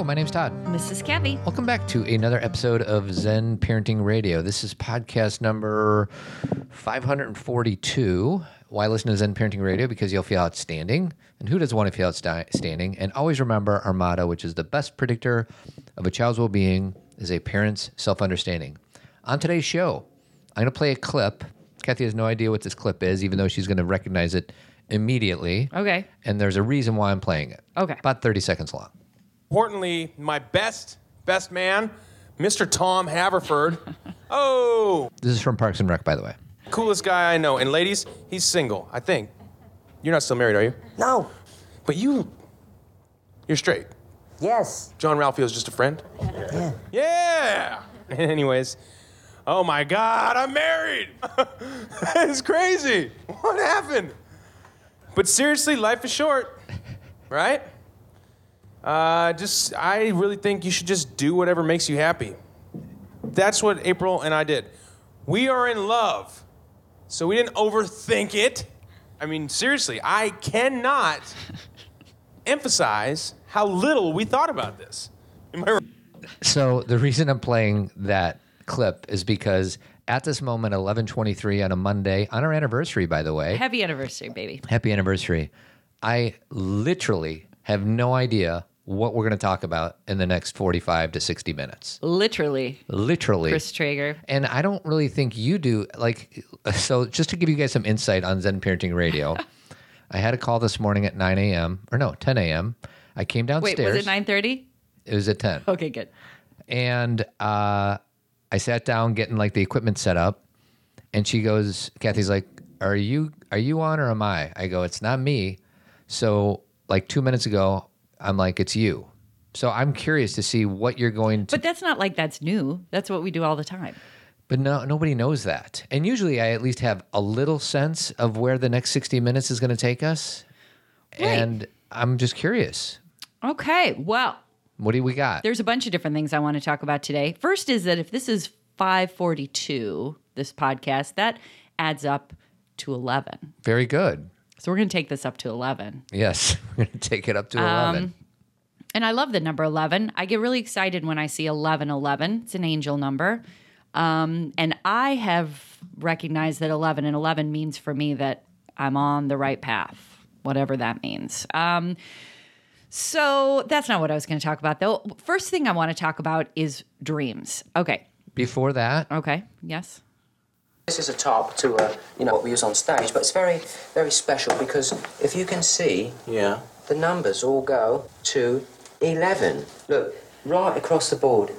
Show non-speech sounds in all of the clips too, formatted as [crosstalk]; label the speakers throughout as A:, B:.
A: show. My name's Todd.
B: Mrs. Kathy.
A: Welcome back to another episode of Zen Parenting Radio. This is podcast number 542. Why listen to Zen Parenting Radio? Because you'll feel outstanding. And who doesn't want to feel outstanding? And always remember our motto, which is the best predictor of a child's well being is a parent's self understanding. On today's show, I'm going to play a clip. Kathy has no idea what this clip is, even though she's going to recognize it immediately.
B: Okay.
A: And there's a reason why I'm playing it.
B: Okay.
A: About 30 seconds long.
C: Importantly, my best, best man, Mr. Tom Haverford. [laughs] Oh,
A: This is from Parks and Rec, by the way.
C: coolest guy I know. And ladies, he's single, I think. You're not still married, are you?
D: No.
C: But you, you're straight.
D: Yes.
C: Jean-Ralphio's just a friend?
D: Yeah.
C: Yeah. [laughs] Anyways, oh my God, I'm married. [laughs] it's crazy. What happened? But seriously, life is short, right? Uh, just, I really think you should just do whatever makes you happy. That's what April and I did. We are in love, so we didn't overthink it. I mean, seriously, I cannot [laughs] emphasize how little we thought about this. Am I right?
A: So the reason I'm playing that clip is because at this moment, 11:23 on a Monday, on our anniversary, by the way,
B: Happy anniversary, baby.
A: happy anniversary. I literally have no idea what we're going to talk about in the next 45 to 60 minutes.
B: Literally,
A: Literally.
B: Chris Traeger.
A: And I don't really think you do. Like, so just to give you guys some insight on Zen Parenting Radio, [laughs] I had a call this morning at 9 a.m. or no, 10 a.m. I came downstairs.
B: Wait, was it 9:30?
A: It was at 10.
B: Okay, good.
A: and uh, I sat down getting like the equipment set up, and she goes, Kathy's like, "Are you are you on or am I?" I go, "It's not me." So like two minutes ago, I'm like, "It's you." So I'm curious to see what you're going to.
B: But that's not like that's new. That's what we do all the time.
A: But no, nobody knows that. And usually, I at least have a little sense of where the next 60 minutes is going to take us.
B: Right.
A: And I'm just curious.
B: Okay, well,
A: What do we got?
B: there's a bunch of different things I want to talk about today. First is that if this is 542, this podcast, that adds up to 11.
A: Very good.
B: So we're going to take this up to 11.
A: Yes, [laughs] we're going to take it up to 11.
B: And I love the number 11. I get really excited when I see 1111. It's an angel number. Um, and I have recognized that 11 and 11 means for me that I'm on the right path, whatever that means. Um, so that's not what I was going to talk about, though. First thing I want to talk about is dreams. Okay.
A: Before that,
B: Okay. Yes.
D: This is a top to, uh, you know, what we use on stage, but it's very, very special because if you can see,
E: Yeah.
D: the numbers all go to 11. Look, right across the board.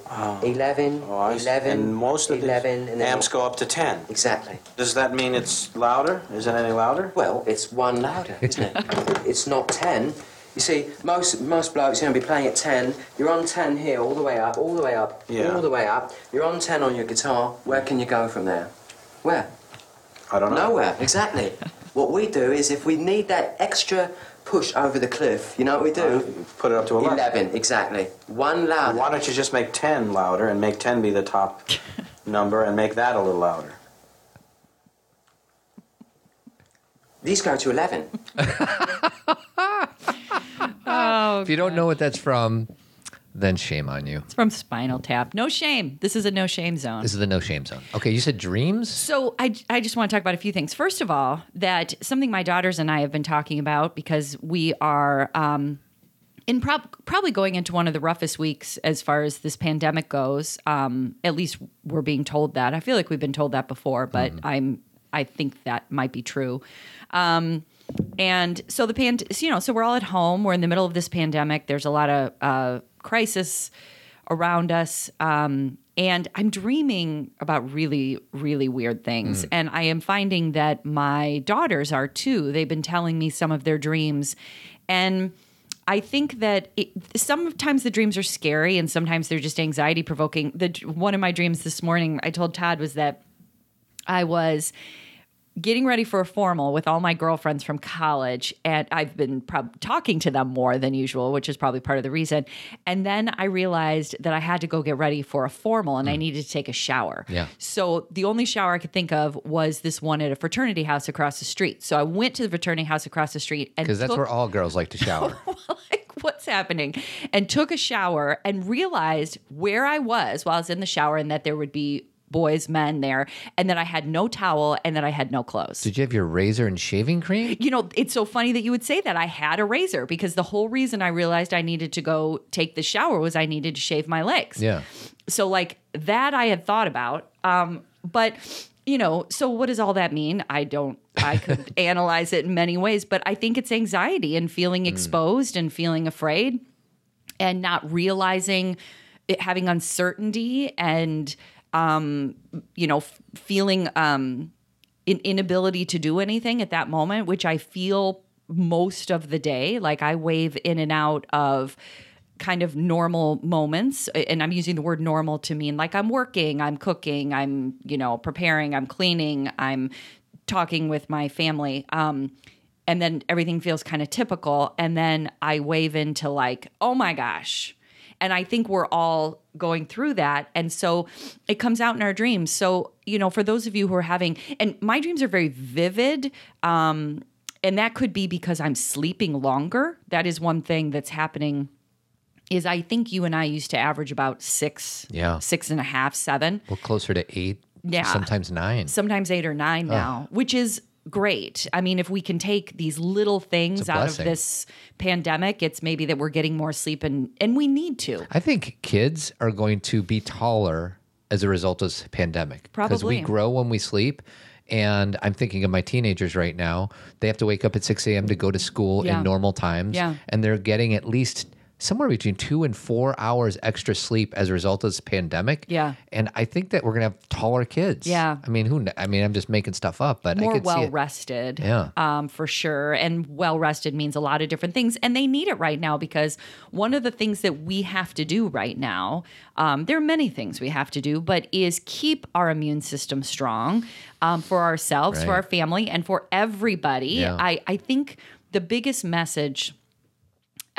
D: 11,
E: Oh,
D: 11,
E: and most of
D: 11, and
E: amps go up to 10.
D: Exactly.
E: Does that mean it's louder? Is it any louder?
D: Well, it's one louder, isn't it? [laughs] it's not 10. You see, most most blokes are going to be playing at 10. You're on 10 here, all the way up, all the way up,
E: Yeah.
D: all the way up. You're on 10 on your guitar. Where can you go from there? Where?
E: I don't know.
D: Nowhere, exactly. [laughs] what we do is if we need that extra push over the cliff, you know what we do?
E: Put it up to 11.
D: 11, exactly. One louder.
E: Why don't you just make 10 louder and make 10 be the top [laughs] number and make that a little louder?
D: These go to 11. [laughs]
B: Oh,
A: if you don't know what that's from, then shame on you.
B: it's from Spinal Tap. No shame. This is a no shame zone.
A: This is the no shame zone. Okay, you said dreams?
B: So I, I just want to talk about a few things. First of all, that something my daughters and I have been talking about because we are um, in prob- probably going into one of the roughest weeks as far as this pandemic goes. Um, at least we're being told that. I feel like we've been told that before, but I'm I think that might be true. Um, and so the pand, you know, so we're all at home. We're in the middle of this pandemic. There's a lot of uh, crisis around us. Um, and I'm dreaming about really, really weird things. And I am finding that my daughters are too. They've been telling me some of their dreams. And I think that it, sometimes the dreams are scary and sometimes they're just anxiety provoking. The one of my dreams this morning, I told Todd was that I was getting ready for a formal with all my girlfriends from college and I've been prob- talking to them more than usual which is probably part of the reason and then I realized that I had to go get ready for a formal and I mm. needed to take a shower
A: Yeah.
B: so the only shower I could think of was this one at a fraternity house across the street so I went to the fraternity house across the street and
A: Because that's
B: took-
A: where all girls like to shower. [laughs]
B: like what's happening? And took a shower and realized where I was while I was in the shower and that there would be boys, men there, and that I had no towel and that I had no clothes.
A: Did you have your razor and shaving cream?
B: You know, it's so funny that you would say that. I had a razor because the whole reason I realized I needed to go take the shower was I needed to shave my legs.
A: Yeah.
B: So, like, that I had thought about. Um, but, you know, so what does all that mean? I don't, I could [laughs] analyze it in many ways, but I think it's anxiety and feeling exposed and feeling afraid and not realizing it, having uncertainty and, um, you know, f- feeling um, an inability to do anything at that moment, which I feel most of the day. Like I wave in and out of kind of normal moments and i'm using the word normal to mean like i'm working i'm cooking i'm you know preparing i'm cleaning i'm talking with my family um and then everything feels kind of typical and then i wave into like oh my gosh and i think we're all going through that and so it comes out in our dreams so you know for those of you who are having and my dreams are very vivid um and that could be because i'm sleeping longer that is one thing that's happening is I think you and I used to average about six,
A: Yeah.
B: six and a half, seven,
A: We're closer to eight,
B: Yeah.
A: sometimes nine.
B: sometimes eight or nine now, which is great. I mean, if we can take these little things out of this pandemic, it's maybe that we're getting more sleep and and we need to.
A: I think kids are going to be taller as a result of this pandemic. Because we grow when we sleep. And I'm thinking of my teenagers right now. They have to wake up at 6 a.m. to go to school
B: Yeah.
A: in normal times.
B: Yeah.
A: And they're getting at least somewhere between two and four hours extra sleep as a result of this pandemic.
B: Yeah.
A: And I think that we're to have taller kids.
B: Yeah.
A: I mean, who, I mean, I'm just making stuff up, but I
B: more well rested.
A: Yeah.
B: Um, for sure. And well rested means a lot of different things. And they need it right now because one of the things that we have to do right now, um, there are many things we have to do, but is keep our immune system strong um, for ourselves, for our family, and for everybody.
A: Yeah.
B: I, I think the biggest message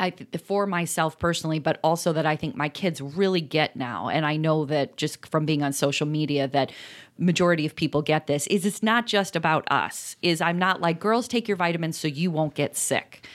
B: I th- for myself personally, but also that I think my kids really get now, and I know that just from being on social media that majority of people get this is it's not just about us. Is I'm not like girls take your vitamins so you won't get sick.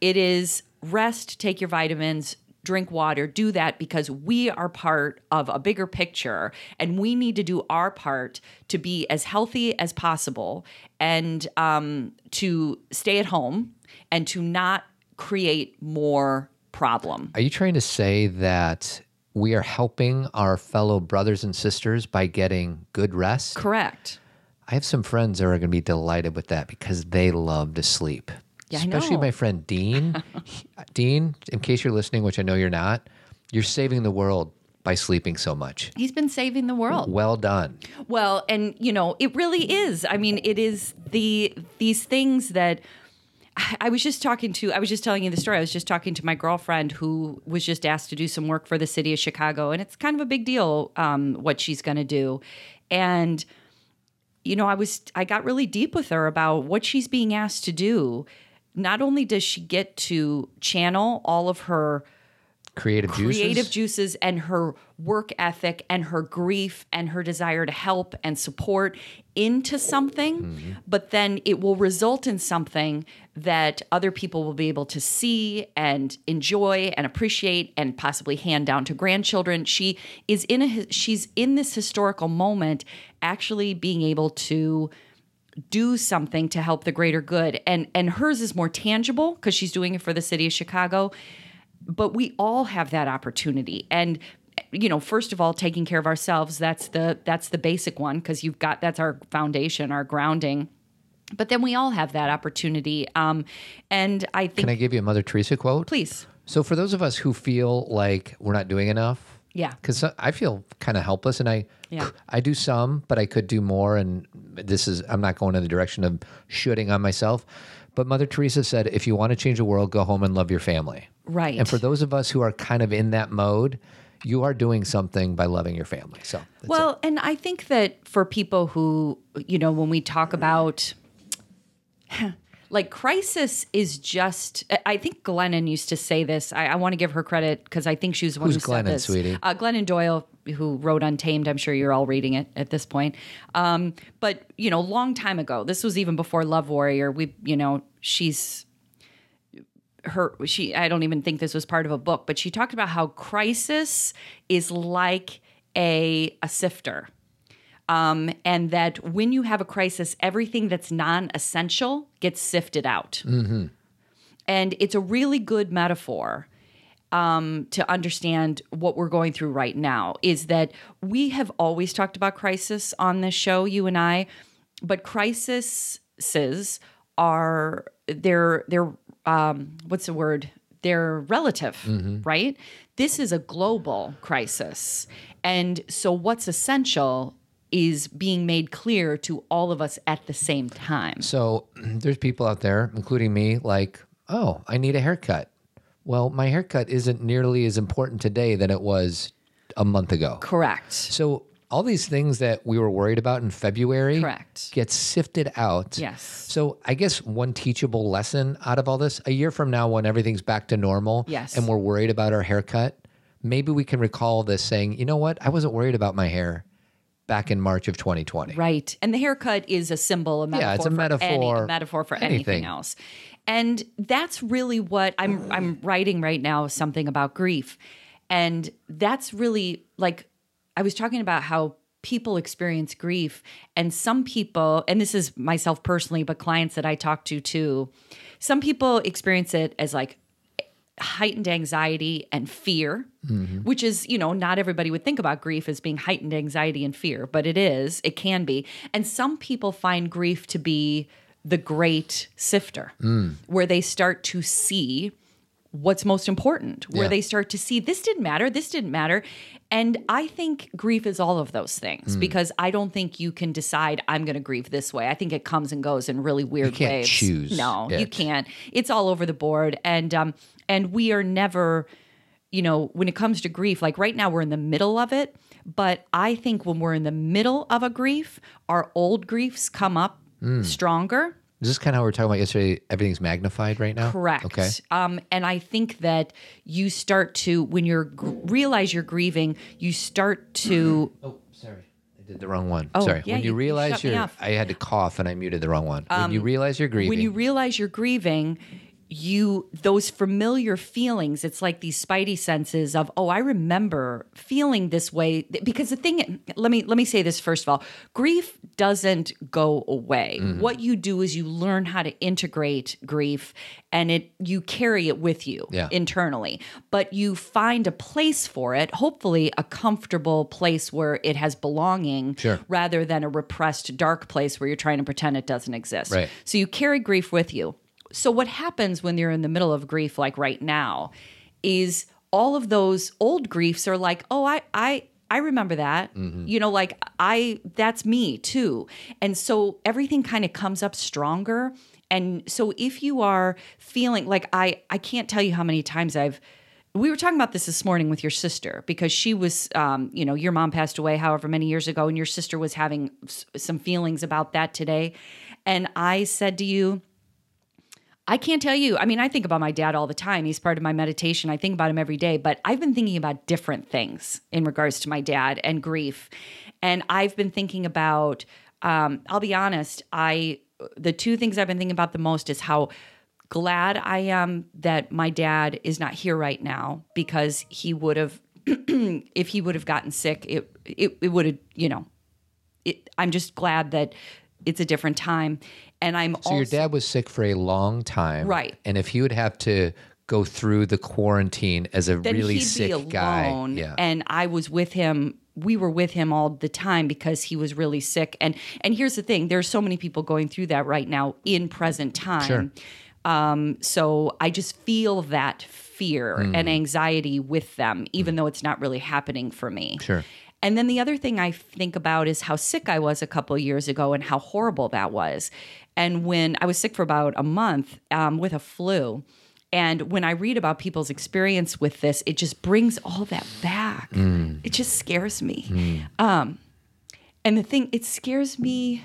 B: It is rest, take your vitamins, drink water, do that because we are part of a bigger picture and we need to do our part to be as healthy as possible and um, to stay at home and to not create more problem.
A: Are you trying to say that we are helping our fellow brothers and sisters by getting good rest?
B: Correct.
A: I have some friends that are going to be delighted with that because they love to sleep.
B: Yeah,
A: Especially my friend Dean. [laughs] Dean, in case you're listening, which I know you're not, you're saving the world by sleeping so much.
B: He's been saving the world.
A: Well done.
B: Well, and you know, it really is. I mean, it is the these things that I was just talking to, I was just telling you the story. I was just talking to my girlfriend who was just asked to do some work for the city of Chicago. And it's kind of a big deal um, what she's going to do. And, you know, I was, I got really deep with her about what she's being asked to do. Not only does she get to channel all of her
A: Creative juices.
B: creative juices and her work ethic and her grief and her desire to help and support into something, mm-hmm. but then it will result in something that other people will be able to see and enjoy and appreciate and possibly hand down to grandchildren. She is in a she's in this historical moment actually being able to do something to help the greater good and and hers is more tangible because she's doing it for the city of Chicago but we all have that opportunity and you know first of all taking care of ourselves that's the that's the basic one because you've got that's our foundation our grounding but then we all have that opportunity um and i think
A: Can I give you a Mother Teresa quote?
B: please
A: So, for those of us who feel like we're not doing enough,
B: Yeah.
A: because I feel kind of helpless, and I,
B: Yeah. [sighs]
A: I do some, but I could do more. And this is, I'm not going in the direction of shooting on myself. But Mother Teresa said, if you want to change the world, go home and love your family.
B: Right
A: And for those of us who are kind of in that mode, you are doing something by loving your family. So,
B: well, and I think that for people who, you know, when we talk about like crisis is just, I think Glennon used to say this. I, I want to give her credit because I think she was the one
A: Who's
B: who said
A: Glennon,
B: this.
A: sweetie?
B: Uh, Glennon Doyle, who wrote Untamed. I'm sure you're all reading it at this point. Um, but you know, long time ago, this was even before Love Warrior. We, you know, she's her she I don't even think this was part of a book, but she talked about how crisis is like a a sifter. Um, and that when you have a crisis, everything that's non-essential gets sifted out. And it's a really good metaphor um, to understand what we're going through right now. Is that we have always talked about crisis on this show, you and I, but crises are they're they're um, what's the word? They're relative, right? This is a global crisis, and so what's essential is being made clear to all of us at the same time.
A: So [clears throat] there's people out there, including me, like, oh, I need a haircut. Well, my haircut isn't nearly as important today than it was a month ago.
B: Correct.
A: So all these things that we were worried about in February
B: Correct.
A: get sifted out.
B: Yes.
A: So I guess one teachable lesson out of all this, a year from now when everything's back to normal
B: Yes.
A: and we're worried about our haircut, maybe we can recall this saying, you know what? I wasn't worried about my hair back in March of 2020.
B: Right. And the haircut is a symbol, a metaphor.
A: Yeah, it's a
B: for any-
A: metaphor,
B: a metaphor for anything.
A: anything.
B: else. And that's really what I'm I'm writing right now something about grief. And that's really like I was talking about how people experience grief and some people and this is myself personally but clients that I talk to too. Some people experience it as like heightened anxiety and fear, mm-hmm. which is, you know, not everybody would think about grief as being heightened anxiety and fear, but it is, it can be. And some people find grief to be the great sifter, mm. where they start to see what's most important, where
A: Yeah.
B: they start to see this didn't matter, this didn't matter. And I think grief is all of those things because I don't think you can decide I'm going to grieve this way. I think it comes and goes in really weird
A: can't
B: ways.
A: choose
B: No, you can't. It's all over the board, and um, and we are never, you know, when it comes to grief. Like right now, we're in the middle of it. But I think when we're in the middle of a grief, our old griefs come up
A: Mm.
B: stronger.
A: Is this kind of how we are talking about yesterday? Everything's magnified right now?
B: Correct.
A: Okay.
B: Um, and I think that you start to, when gr- realize you're grieving, you start to.
A: Oh, sorry. I did the wrong one.
B: Oh,
A: sorry.
B: yeah,
A: when you,
B: you- you
A: realize
B: shut me
A: you're,
B: off. Um,
A: I had to cough and I muted the wrong one. when you realize you're grieving,
B: when you realize you're grieving you those familiar feelings it's like these spidey senses of oh i remember feeling this way because the thing let me let me say this first of all grief doesn't go away
A: Mm-hmm.
B: what you do is you learn how to integrate grief and it you carry it with you
A: Yeah.
B: internally but you find a place for it hopefully a comfortable place where it has belonging
A: Sure.
B: rather than a repressed dark place where you're trying to pretend it doesn't exist
A: Right.
B: so you carry grief with you. So what happens when you're in the middle of grief like right now is all of those old griefs are like, "Oh, I I I remember that." You know, like I that's me too. And so everything kind of comes up stronger. And so if you are feeling like I I can't tell you how many times I've we were talking about this this morning with your sister because she was, um, you know, your mom passed away however many years ago, and your sister was having s- some feelings about that today. And I said to you, I can't tell you. I mean, I think about my dad all the time. He's part of my meditation. I think about him every day, but I've been thinking about different things in regards to my dad and grief. And I've been thinking about, um, I'll be honest, I, the two things I've been thinking about the most is how glad I am that my dad is not here right now because he would have, [clears throat] if he would have gotten sick, it, it, it would have, you know, it, I'm just glad that it's a different time. And I'm
A: so
B: also,
A: your dad was sick for a long time.
B: Right.
A: And if he would have to go through the quarantine as a
B: then
A: really sick guy. Yeah.
B: And I was with him. We were with him all the time because he was really sick. And and here's the thing: there's so many people going through that right now in present time.
A: Sure.
B: Um, so I just feel that fear
A: Mm.
B: and anxiety with them, even though it's not really happening for me.
A: Sure.
B: And then the other thing I think about is how sick I was a couple of years ago and how horrible that was. And when I was sick for about a month um, with a flu, and when I read about people's experience with this, it just brings all that back. It just scares me. Um, and the thing, it scares me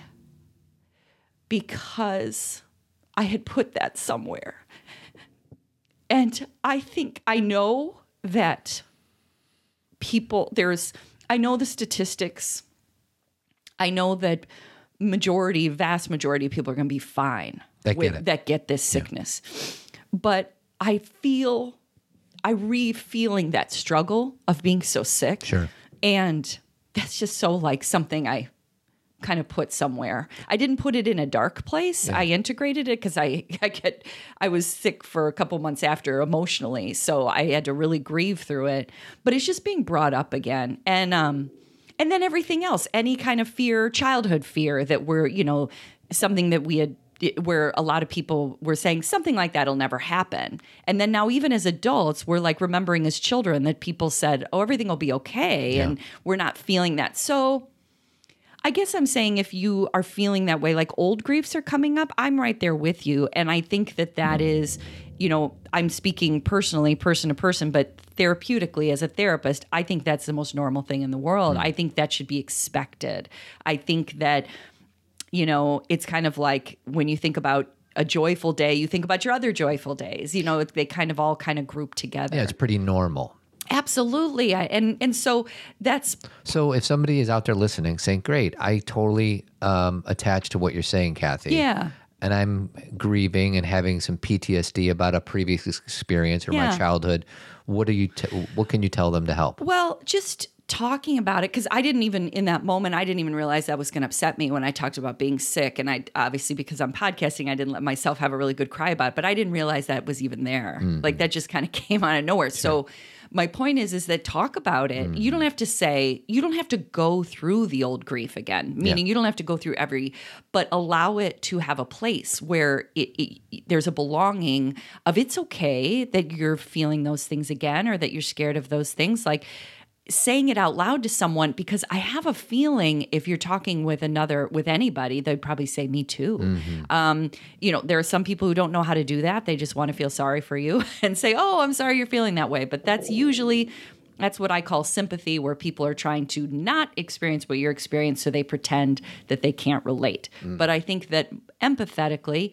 B: because I had put that somewhere. And I think I know that people there's I know the statistics. I know that majority, vast majority of people are going to be fine
A: That get
B: with,
A: it.
B: that get this sickness. But I feel, I re feeling that struggle of being so sick.
A: Sure.
B: And that's just so like something I kind of put somewhere. I didn't put it in a dark place. I integrated it because I, [laughs] I get I was sick for a couple months after emotionally, so I had to really grieve through it. But it's just being brought up again, and um, and then everything else, any kind of fear, childhood fear that we're you know something that we had where a lot of people were saying something like that'll never happen. And then now even as adults, we're like remembering as children that people said, "Oh, everything will be okay."
A: Yeah.
B: And we're not feeling that. So I guess I'm saying if you are feeling that way, like old griefs are coming up, I'm right there with you. And I think that that hmm. is, you know, I'm speaking personally, person to person, but therapeutically as a therapist, I think that's the most normal thing in the world. I think that should be expected. I think that, you know, it's kind of like when you think about a joyful day, you think about your other joyful days. You know, they kind of all kind of group together.
A: Yeah, it's pretty normal.
B: Absolutely. I, and and so that's
A: So if somebody is out there listening, saying, "Great, I totally um, attach to what you're saying, Kathy."
B: Yeah.
A: And I'm grieving and having some PTSD about a previous experience or my childhood. What do you? T- what can you tell them to help?
B: Well, just talking about it because I didn't even in that moment I didn't even realize that was going to upset me when I talked about being sick and I obviously because I'm podcasting I didn't let myself have a really good cry about it but I didn't realize that was even there mm. like that just kind of [laughs] came out of nowhere so my point is is that talk about it. You don't mm. have to say you don't have to go through the old grief again meaning you don't have to go through every but allow it to have a place where it, it there's a belonging of it's okay that you're feeling those things again or that you're scared of those things. Like saying it out loud to someone because I have a feeling if you're talking with another with anybody, they'd probably say me too. Um, you know, there are some people who don't know how to do that. They just want to feel sorry for you [laughs] and say, "Oh, I'm sorry you're feeling that way." But that's usually that's what I call sympathy, where people are trying to not experience what you're experiencing, so they pretend that they can't relate. But I think that empathetically,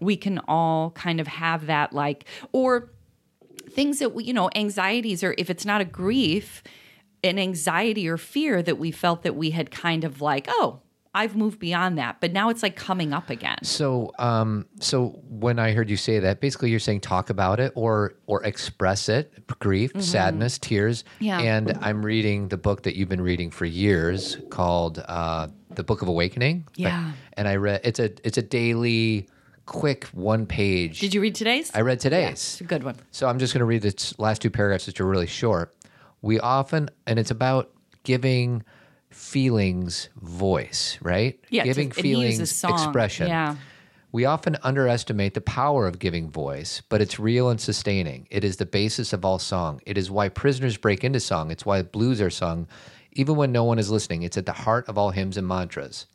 B: we can all kind of have that, like, or things that we, you know, anxieties or if it's not a grief, an anxiety or fear that we felt that we had kind of like, oh, I've moved beyond that, but now it's like coming up again.
A: So, um, so when I heard you say that, basically you're saying talk about it or or express it, grief, sadness, tears.
B: Mm-hmm. Yeah.
A: And I'm reading the book that you've been reading for years called uh, The Book of Awakening.
B: Yeah.
A: And I read it's a it's a daily, quick one page.
B: Did you read today's?
A: I read today's.
B: It's a good one.
A: So I'm just going to read the last two paragraphs, which are really short. We often, and it's about giving feelings voice, right?
B: Yeah,
A: giving
B: and he uses
A: feelings expression.
B: Yeah.
A: We often underestimate the power of giving voice, but it's real and sustaining. It is the basis of all song. It is why prisoners break into song. It's why blues are sung, even when no one is listening. It's at the heart of all hymns and mantras.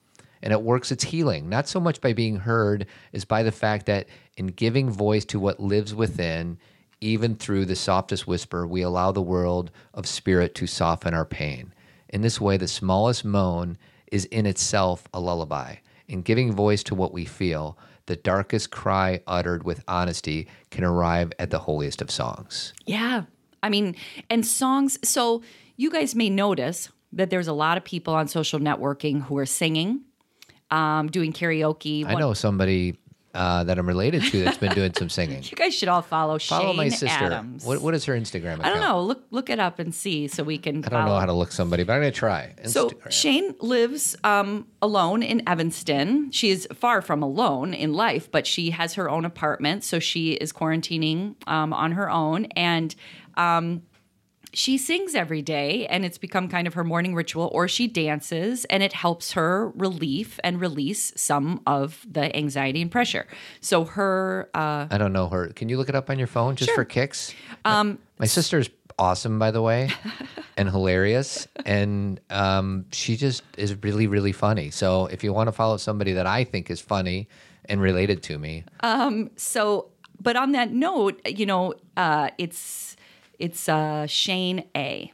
A: And it works its healing, not so much by being heard as by the fact that in giving voice to what lives within, even through the softest whisper, we allow the world of spirit to soften our pain. In this way, the smallest moan is in itself a lullaby. In giving voice to what we feel, the darkest cry uttered with honesty can arrive at the holiest of songs.
B: Yeah. I mean, and songs. So you guys may notice that there's a lot of people on social networking who are singing, um, doing karaoke.
A: I know somebody uh, that I'm related to that's been doing some [laughs] singing.
B: You guys should all follow,
A: Follow
B: Shayne
A: my sister.
B: Adams.
A: What, what is her Instagram account?
B: I don't know. Look look it up and see so we can.
A: I don't know how to look somebody, but I'm going to try.
B: So
A: Instagram.
B: Shayne lives um, alone in Evanston. She is far from alone in life, but she has her own apartment, so she is quarantining um, on her own, and um, she sings every day, and it's become kind of her morning ritual. Or she dances, and it helps her relief and release some of the anxiety and pressure. So her uh,
A: I don't know her. Can you look it up on your phone just for kicks? Um, my sister's awesome, by the way, [laughs] and hilarious, and um, she just is really, really funny. So if you want to follow somebody that I think is funny and related to me, Um,
B: so but on that note you know uh it's it's uh shayne a.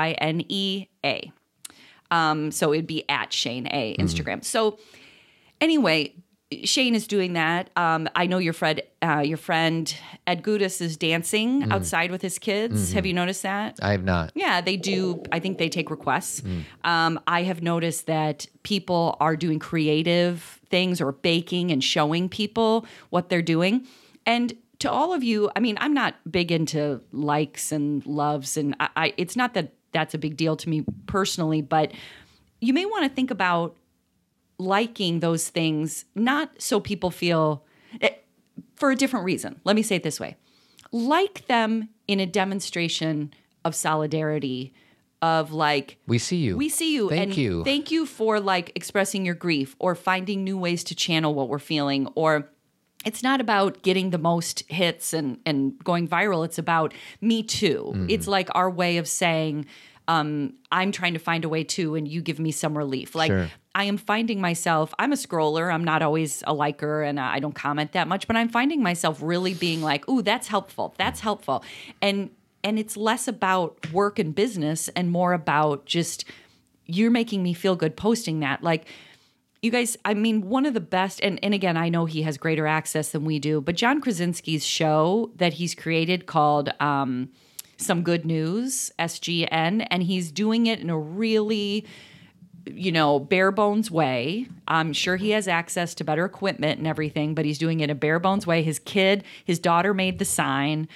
B: S-h-a-y-n-e-a um so it'd be at shayne a instagram. So anyway shayne is doing that. Um i know your friend uh your friend ed gudis is dancing outside with his kids. Have you noticed that?
A: I have not.
B: yeah, they do. I think they take requests. Um, I have noticed that people are doing creative things or baking and showing people what they're doing. And to all of you, I mean, I'm not big into likes and loves, and I, I it's not that that's a big deal to me personally, but you may want to think about liking those things not so people feel eh, for a different reason. Let me say it this way like them in a demonstration of solidarity, of like,
A: We see you.
B: we see you.
A: Thank
B: and
A: you.
B: Thank you for like expressing your grief or finding new ways to channel what we're feeling. Or it's not about getting the most hits and, and going viral. It's about me too.
A: Mm-hmm.
B: It's like our way of saying, um, I'm trying to find a way too, and you give me some relief. Like
A: Sure.
B: I am finding myself, I'm a scroller. I'm not always a liker and I don't comment that much, but I'm finding myself really being like, ooh, that's helpful. That's helpful. And and it's less about work and business and more about just you're making me feel good posting that. Like you guys, I mean, one of the best, and, and again, I know he has greater access than we do, but John Krasinski's show that he's created called um, Some Good News, SGN, and he's doing it in a really you know, bare bones way. I'm sure he has access to better equipment and everything, but he's doing it in a bare bones way. His kid, his daughter made the sign.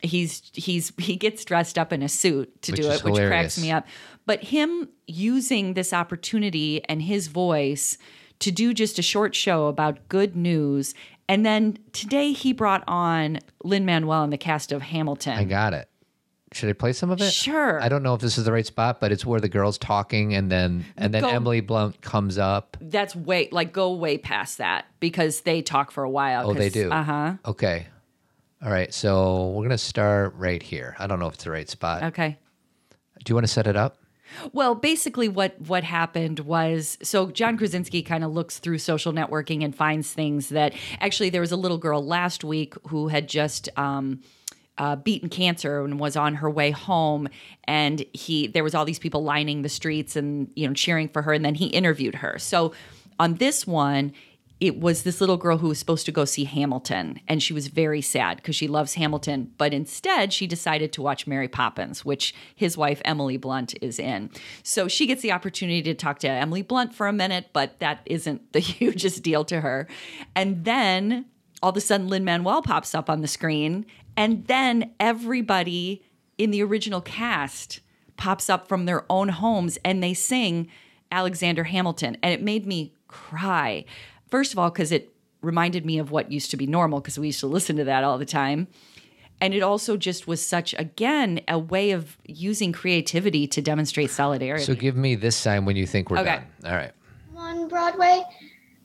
B: He's he's he gets dressed up in a suit to
A: Which
B: do it, which cracks me up. But him using this opportunity and his voice to do just a short show about good news. And then today he brought on Lin Manuel and the cast of Hamilton.
A: I got it. Should I play some of it?
B: Sure.
A: I don't know if this is the right spot, but it's where the girl's talking and then and then
B: Go-
A: Emily Blunt comes up.
B: That's way like go way past that because they talk for a while.
A: Oh, they do.
B: Uh huh.
A: Okay. All right. So we're gonna start right here. I don't know if it's the right spot.
B: Okay.
A: Do you want to set it up?
B: Well, basically, what what happened was so John Krasinski kind of looks through social networking and finds things that actually there was a little girl last week who had just. Um, uh, beaten cancer and was on her way home and he there was all these people lining the streets and you know cheering for her and then he interviewed her so on this one it was this little girl who was supposed to go see Hamilton and she was very sad because she loves Hamilton but instead she decided to watch Mary Poppins which his wife Emily Blunt is in so she gets the opportunity to talk to Emily Blunt for a minute but that isn't the [laughs] hugest deal to her and then all of a sudden Lin Manuel pops up on the screen, and then everybody in the original cast pops up from their own homes and they sing Alexander Hamilton. And it made me cry. First of all, because it reminded me of what used to be normal, because we used to listen to that all the time. And it also just was such, again, a way of using creativity to demonstrate solidarity.
A: So give me this sign when you think we're
B: Okay.
A: done. All right.
F: on Broadway.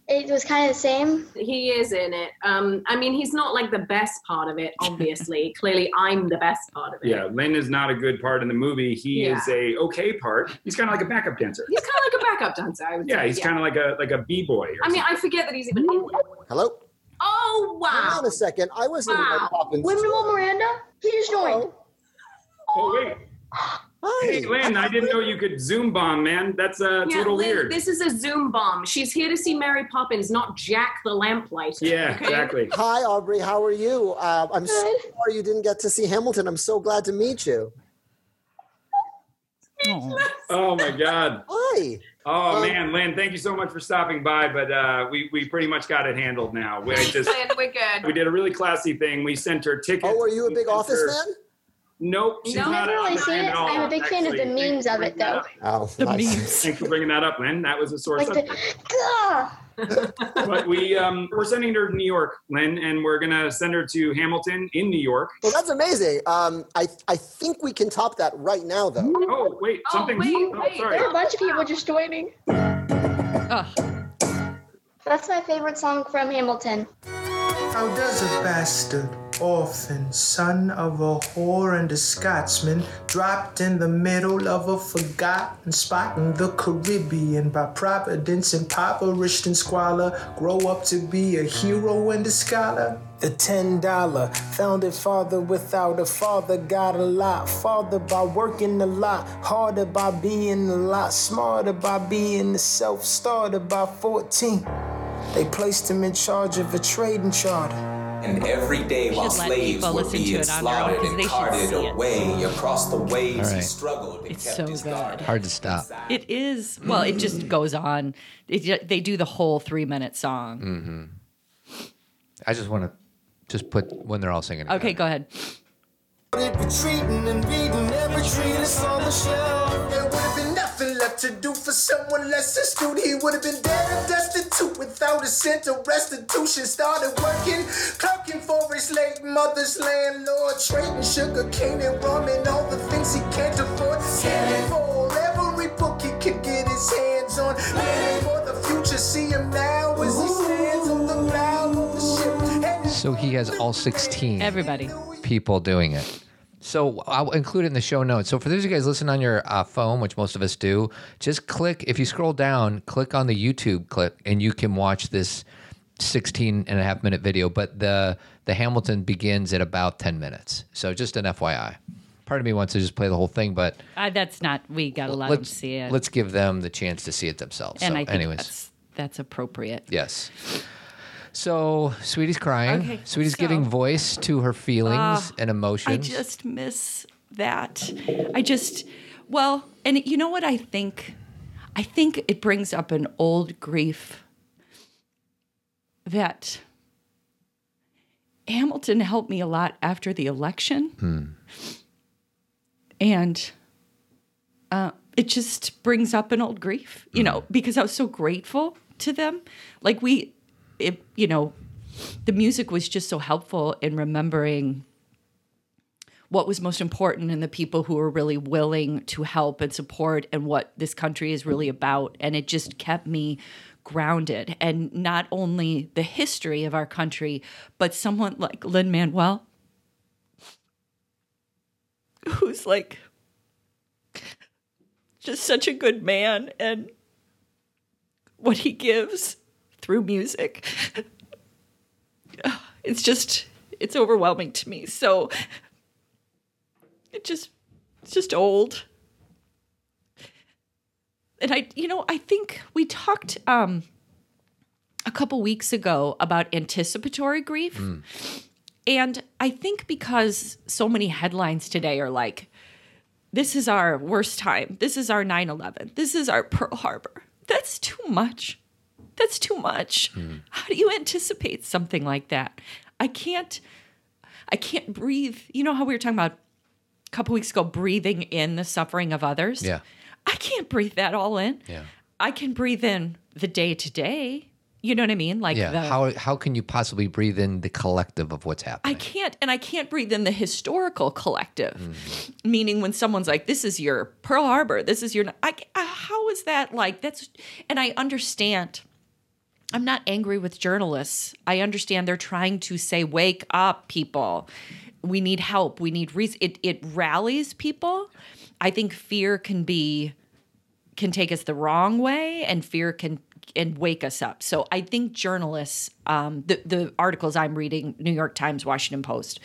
F: It was kind of the same.
G: He is in it. Um, I mean, he's not like the best part of it, obviously. [laughs] Clearly, I'm the best part of it.
H: Yeah, Lin is not a good part in the movie. He
G: Yeah.
H: is a okay part. He's kind of like a backup dancer.
G: He's kind of like a backup dancer, I would
H: Yeah,
G: say.
H: he's kind of like a like a b boy.
G: I mean, I forget that he's even in it.
I: Hello?
G: Oh, wow!
I: Hang
G: wow.
I: on a second. I wasn't in
G: Wow.
I: Mary Poppins.
F: Women want Miranda. He just joined.
H: oh wait,
I: Hi.
H: hey Lin, I didn't know you could zoom bomb, man. That's uh, it's a
G: Yeah,
H: little
G: Lin,
H: weird.
G: this is a Zoom bomb. She's here to see Mary Poppins, not Jack the Lamplighter.
H: yeah,
G: okay?
H: exactly.
I: Hi, Aubrey. How are you? Um, I'm so
F: Good.
I: sorry you didn't get to see Hamilton. I'm so glad to meet you.
B: Oh.
H: Oh my God.
I: Hi.
H: Oh
I: Um,
H: man, Lin, thank you so much for stopping by. But uh, we we pretty much got it handled now. We [laughs] just
G: Lin, we're good.
H: we did a really classy thing. We sent her tickets.
I: Oh, are you a big Office
H: her-
I: fan?
H: Nope, she's
G: No,
H: not
F: Never
H: an
F: really
H: Office
F: seen it. I'm a big fan of the memes of it, though.
H: bringing that.
I: Oh,
B: The
I: nice.
B: memes.
H: Thanks for bringing that up, Lin. That was a source
F: Like
H: of
F: the, [laughs]
H: but we um, we're sending her to New York, Lin, and we're gonna send her to Hamilton in New York.
I: Well, that's amazing. Um, I I think we can top that right now, though.
H: Oh wait,
G: Oh,
H: something.
G: wait,
H: oh,
G: wait.
H: sorry.
F: There are a bunch of people just joining.
B: Ugh.
F: That's my favorite song from Hamilton.
J: How does a bastard, orphan, son of a whore and a Scotsman, dropped in the middle of a forgotten spot in the Caribbean by providence, impoverished and squalor, grow up to be a hero and a scholar? The ten dollar founded father without a father got a lot. Farther by working a lot harder by being a lot. Smarter by being a self starter by 14 they placed him in charge of a trading charter
K: And every day while slaves
B: people
K: were
B: listen
K: being
B: it on their own,
K: and carted
B: see it.
K: away across the waves,
A: All
K: he struggled and
B: It's
K: kept
B: so
K: his
B: good.
K: guard.
A: Hard to stop.
B: It is. Well, it just goes on. It, they do the whole three minute song. Mm-hmm.
A: I just want to Just put when they're all singing. together.
B: Okay, go ahead.
J: To do for someone less astute. He would have been dead and destitute without a cent of restitution. Started working, clerking for his late mother's landlord, trading sugar cane and rum and all the things he can't afford. Scanning for every book he could get his hands on. Planning for the future, see him now as he stands on the bow of the ship.
A: So he has all 16
B: Everybody.
A: people doing it. So I'll include it in the show notes. So for those of you guys listening on your uh, phone, which most of us do, just click, if you scroll down, click on the YouTube clip and you can watch this 16 and a half minute video. But the, the Hamilton begins at about 10 minutes. So just an FYI. Part of me wants to just play the whole thing, but
B: Uh, that's not. We gotta let them see it.
A: let's give them the chance to see it themselves.
B: and
A: so
B: I think
A: anyways.
B: that's that's appropriate.
A: Yes. So, Sweetie's crying.
B: Okay,
A: Sweetie's
B: so-
A: giving voice to her feelings
B: Ah,
A: and emotions.
B: I just miss that. I just, well, and you know what I think? I think it brings up an old grief that Hamilton helped me a lot after the election. And uh, it just brings up an old grief, you know, because I was so grateful to them. Like, we, it, you know, the music was just so helpful in remembering what was most important and the people who were really willing to help and support and what this country is really about. And it just kept me grounded. And not only the history of our country, but someone like Lin Manuel, who's like just such a good man and what he gives through music. [sighs] It's just, it's overwhelming to me. So, it just it's just old. And i you know i think we talked um a couple weeks ago about anticipatory grief. And i think because so many headlines today are like this is our worst time. This is our 9-11 this is our pearl harbor. That's too much that's too much how do you anticipate something like that i can't i can't breathe you know how we were talking about a couple weeks ago breathing in the suffering of others.
A: Yeah.
B: I can't breathe that all in.
A: Yeah.
B: I can breathe in the day to day. You know what I mean? Like
A: yeah.
B: the,
A: how how can you possibly breathe in the collective of what's happening?
B: I can't, and I can't breathe in the historical collective. Meaning, when someone's like, "This is your Pearl Harbor," this is your, I, uh, how is that like? That's, and I understand. I'm not angry with journalists. I understand they're trying to say, "Wake up, people! We need help. We need reason." It it rallies people. I think fear can be can take us the wrong way, and fear can and wake us up. So I think journalists, um, the the articles I'm reading, New York Times, Washington Post,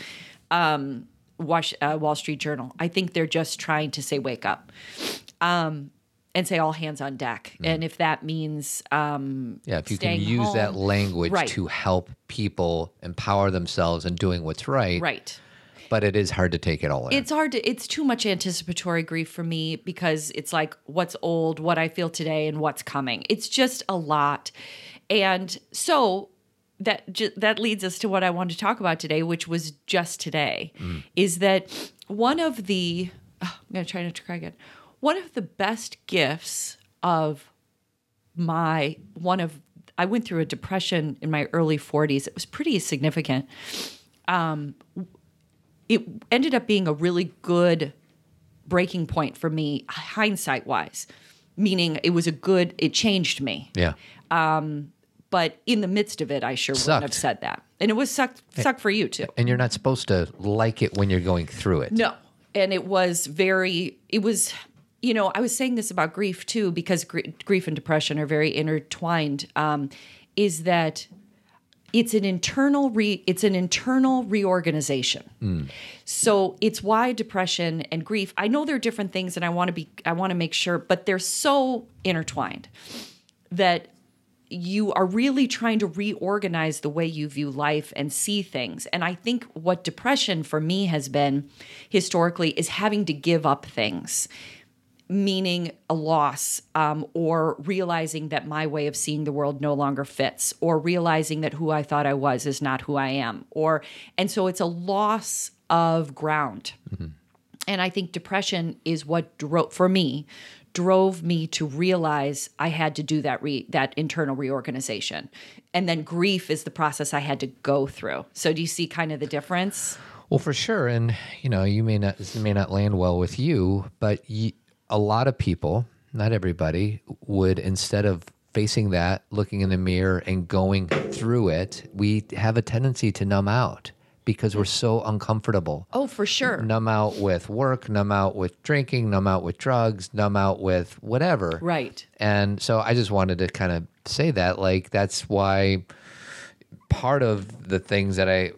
B: um, Wash, uh, Wall Street Journal, I think they're just trying to say wake up, um, and say all hands on deck. And if that means um,
A: yeah, if you can use that language
B: Right.
A: to help people empower themselves and doing what's right.
B: right.
A: But it is hard to take it all in.
B: It's hard to, it's too much anticipatory grief for me because it's like what's old, what I feel today, and what's coming. It's just a lot. And so that ju- that leads us to what I wanted to talk about today, which was just today, is that one of the, oh, I'm going to try not to cry again, one of the best gifts of my, one of, I went through a depression in my early 40s. It was pretty significant um, it ended up being a really good breaking point for me hindsight wise meaning it was a good it changed me
A: yeah.
B: Um, but in the midst of it i sure
A: Sucked.
B: wouldn't have said that and it was sucked sucked for you too
A: And you're not supposed to like it when you're going through it.
B: no and it was very it was you know i was saying this about grief too because gr- grief and depression are very intertwined um, is that it's an internal re it's an internal reorganization so it's why depression and grief i know they're different things and i want to be i want to make sure but they're so intertwined that you are really trying to reorganize the way you view life and see things. And I think what depression for me has been historically is having to give up things. Meaning a loss um, or realizing that my way of seeing the world no longer fits or realizing that who i thought i was is not who i am or and so it's a loss of ground. And i think depression is what drove for me drove me to realize i had to do that re, that internal reorganization. And then grief is the process i had to go through. So do you see kind of the difference?
A: Well, for sure, and you know, you may not this may not land well with you, but y a lot of people, not everybody, would instead of facing that, looking in the mirror and going through it, we have a tendency to numb out because we're so uncomfortable.
B: oh for sure
A: Numb out with work, numb out with drinking, numb out with drugs, numb out with whatever.
B: right
A: And so I just wanted to kind of say that, like, that's why part of the things that I,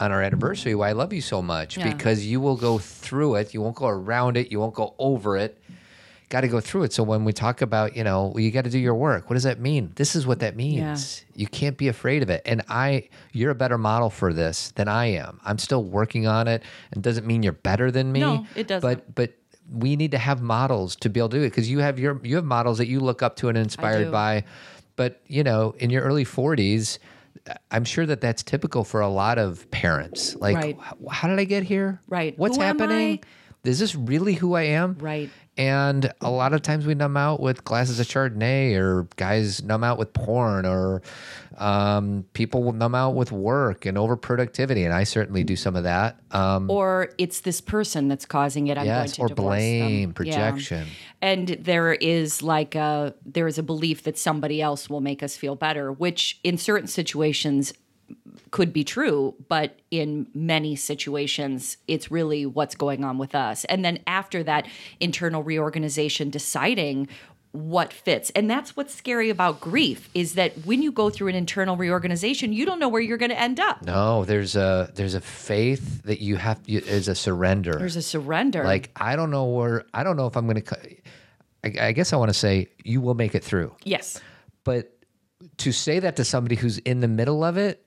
A: on our anniversary, why I love you so much,
B: Yeah.
A: because you will go through it. You won't go around it. You won't go over it. Got to go through it. So when we talk about, you know, you got to do your work, what does that mean? This is what that means. You can't be afraid of it. And I, you're a better model for this than I am. I'm still working on it. And doesn't mean you're better than me.
B: No, it doesn't.
A: But, but, we need to have models to be able to do it because you have your you have models that you look up to and inspired by but you know in your early 40s i'm sure that that's typical for a lot of parents like
B: Right.
A: How did i get here
B: Right.
A: what's
B: Who
A: happening is this really who i am
B: Right.
A: and a lot of times we numb out with glasses of chardonnay or guys numb out with porn or um, people will numb out with work and overproductivity and i certainly do some of that um,
B: or it's this person that's causing it i'm
A: yes
B: going
A: or
B: to divorce
A: blame
B: them. Yeah.
A: projection
B: and there is like a there is a belief that somebody else will make us feel better which in certain situations could be true but in many situations it's really what's going on with us and then after that internal reorganization deciding what fits and that's what's scary about grief is that when you go through an internal reorganization you don't know where you're going to end up
A: No, there's a there's a faith that you have. You, there's a surrender.
B: there's a surrender
A: like I don't know where. I don't know if I'm going to. I, I guess I want to say you will make it through.
B: yes
A: But to say that to somebody who's in the middle of it,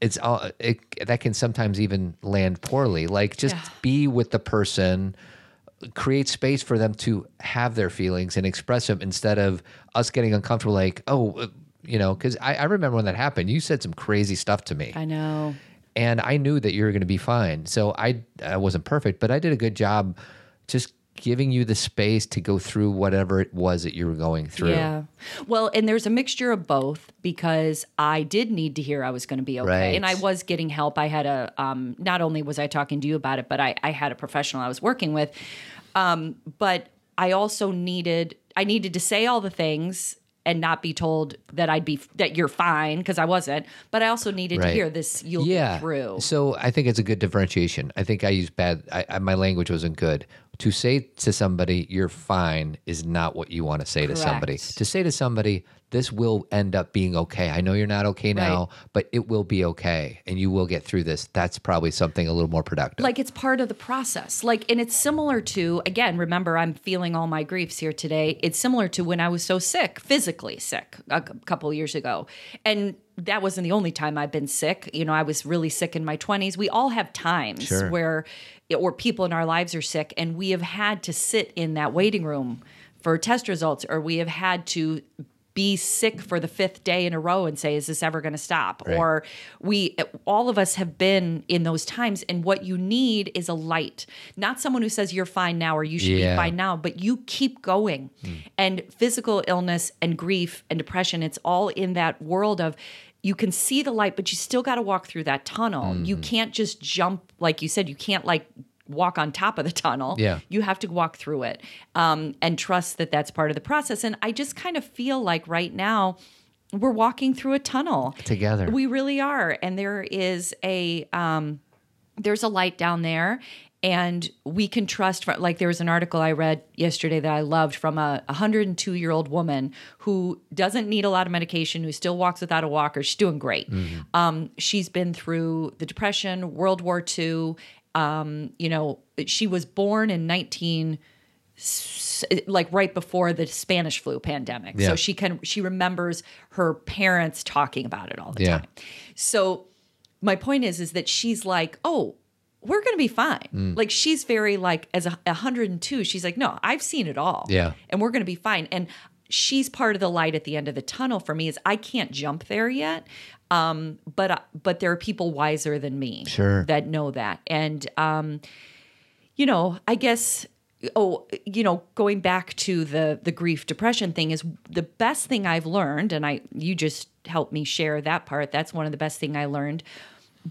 A: it's all it, that can sometimes even land poorly. Like just
B: Yeah.
A: be with the person, create space for them to have their feelings and express them instead of us getting uncomfortable. Like oh. uh, You know, because I, I remember when that happened. You said some crazy stuff to me
B: i know
A: and I knew that you were going to be fine. So I I wasn't perfect, but I did a good job just giving you the space to go through whatever it was that you were going through.
B: Yeah. Well, and there's a mixture of both because I did need to hear I was going to be okay.
A: Right.
B: And I was getting help. I had a, um, not only was I talking to you about it, but I, I had a professional I was working with. Um, but I also needed, I needed to say all the things and not be told that I'd be, that you're fine because I wasn't. But I also needed to hear this, you'll
A: yeah.
B: get through.
A: So I think it's a good differentiation. I think I used bad. I, I, my language wasn't good. To say to somebody "you're fine" is not what you want to say to somebody. To say to somebody, "This will end up being okay." I know you're not okay now, but it will be okay, and you will get through this. That's probably something a little more productive.
B: like it's part of the process like and it's similar to again remember i'm feeling all my griefs here today it's similar to when i was so sick physically sick a couple years ago and that wasn't the only time i've been sick you know i was really sick in my 20s we all have times
A: Sure.
B: where or people in our lives are sick and we have had to sit in that waiting room for test results or we have had to be sick for the fifth day in a row and say is this ever going to stop
A: Right.
B: or we all of us have been in those times and what you need is a light not someone who says you're fine now or you should
A: Yeah.
B: be fine now but you keep going hmm. and physical illness and grief and depression it's all in that world of you can see the light but you still got to walk through that tunnel. You can't just jump like you said you can't like walk on top of the tunnel.
A: Yeah.
B: you have to walk through it um, and trust that that's part of the process. And i just kind of feel like right now we're walking through a tunnel.
A: Together.
B: we really are. And there is a um, there's a light down there and we can trust like there was an article i read yesterday that i loved from a 102 year old woman who doesn't need a lot of medication who still walks without a walker she's doing great um, she's been through the depression world war ii um, you know she was born in 19 like right before the Spanish flu pandemic.
A: Yeah.
B: So she can she remembers her parents talking about it all the
A: Yeah.
B: time. So my point is is that she's like, "Oh, we're going to be fine.
A: Mm.
B: Like she's very like as a 102, she's like, no, I've seen it all.
A: Yeah.
B: And we're going to be fine. And she's part of the light at the end of the tunnel for me is I can't jump there yet. Um, but uh, but there are people wiser than me
A: Sure.
B: that know that. And um, you know, I guess oh, you know, going back to the the grief depression thing is the best thing I've learned and I you just helped me share that part. That's one of the best thing I learned.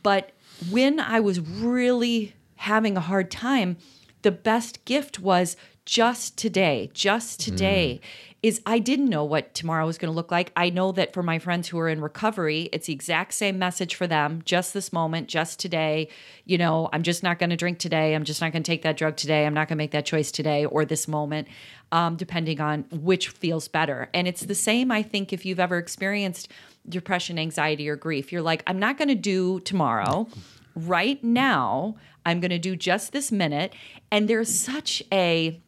B: But when I was really having a hard time, the best gift was just today, just today. Mm. Is I didn't know what tomorrow was going to look like. I know that for my friends who are in recovery, it's the exact same message for them. Just this moment, just today. You know, I'm just not going to drink today. I'm just not going to take that drug today. I'm not going to make that choice today or this moment, um, depending on which feels better. And it's the same, I think, if you've ever experienced depression, anxiety, or grief. You're like, I'm not going to do tomorrow. Right now, I'm going to do just this minute. And there's such a,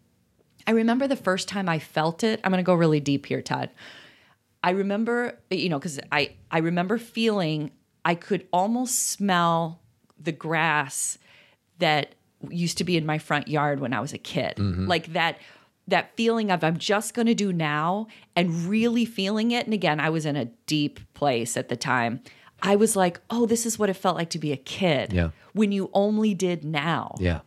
B: I remember the first time I felt it. I'm going to go really deep here, Todd. I remember, you know, because I, I remember feeling I could almost smell the grass that used to be in my front yard when I was a kid.
L: Mhm.
B: Like that that feeling of I'm just going to do now and really feeling it. And again, I was in a deep place at the time. I was like, "Oh, this is what it felt like to be a kid."
A: Yeah.
B: When you only did now.
A: Yeah.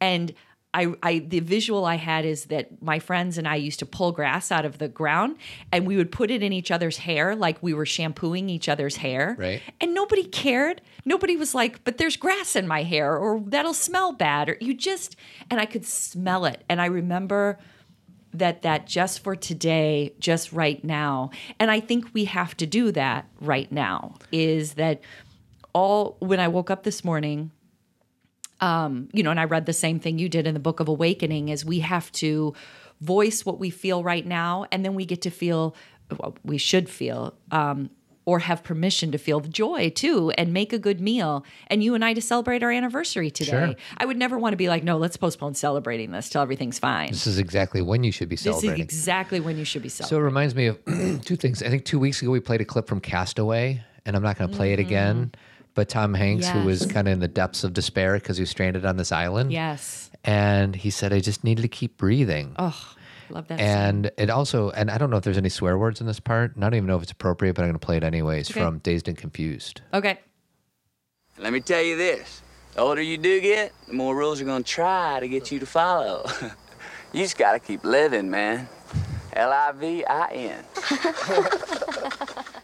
B: And I, I the visual I had is that my friends and I used to pull grass out of the ground and we would put it in each other's hair like we were shampooing each other's hair.
A: Right.
B: And nobody cared. Nobody was like, but there's grass in my hair or that'll smell bad. Or you just and I could smell it. And I remember that that just for today, just right now. And I think we have to do that right now. Is that all when I woke up this morning, um, you know, and I read the same thing you did in the Book of Awakening, is we have to voice what we feel right now, and then we get to feel what we should feel, um, or have permission to feel the joy too, and make a good meal. And you and I to celebrate our anniversary today.
A: Sure.
B: I would never want to be like, no, let's postpone celebrating this till everything's fine.
A: This is exactly when you should be celebrating.
B: This is exactly when you should be celebrating.
A: So it reminds me of [clears throat] two things. I think two weeks ago we played a clip from Castaway, and I'm not going to play it again. But Tom Hanks, who was. Kind of in the depths of despair because he was stranded on this island,
B: yes.
A: and he said, "I just needed to keep breathing."
B: Oh, love that.
A: and it also, and I don't know if there's any swear words in this part. and I don't even know if it's appropriate, but I'm going to play it anyways
B: Okay.
A: from Dazed and Confused.
B: Okay.
M: Let me tell you this the older you do get, the more rules are gonna try to get you to follow. [laughs] you just gotta keep living, man. L I V I N. [laughs]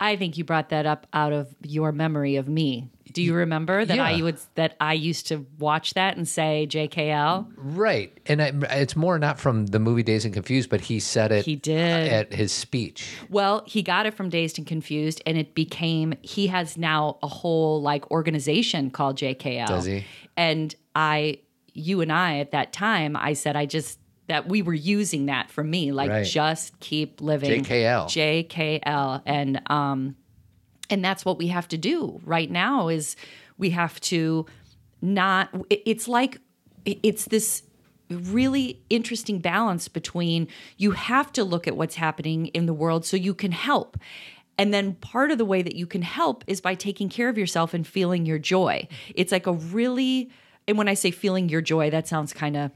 B: I think you brought that up out of your memory of me. Do you remember that I would that I used to watch that and say JKL?
A: Right, and I, it's more not from the movie Dazed and Confused, but he said it.
B: He did.
A: at his speech.
B: Well, he got it from Dazed and Confused, and it became he has now a whole like organization called JKL.
A: Does he?
B: And I, you and I at that time, I said I just that we were using that for me, like
A: Right.
B: just keep living
A: JKL.
B: JKL, and um, and that's what we have to do right now. Is we have to not. It's like it's this really interesting balance between you have to look at what's happening in the world so you can help. And then part of the way that you can help is by taking care of yourself and feeling your joy. It's like a really, and when I say feeling your joy, that sounds kind of,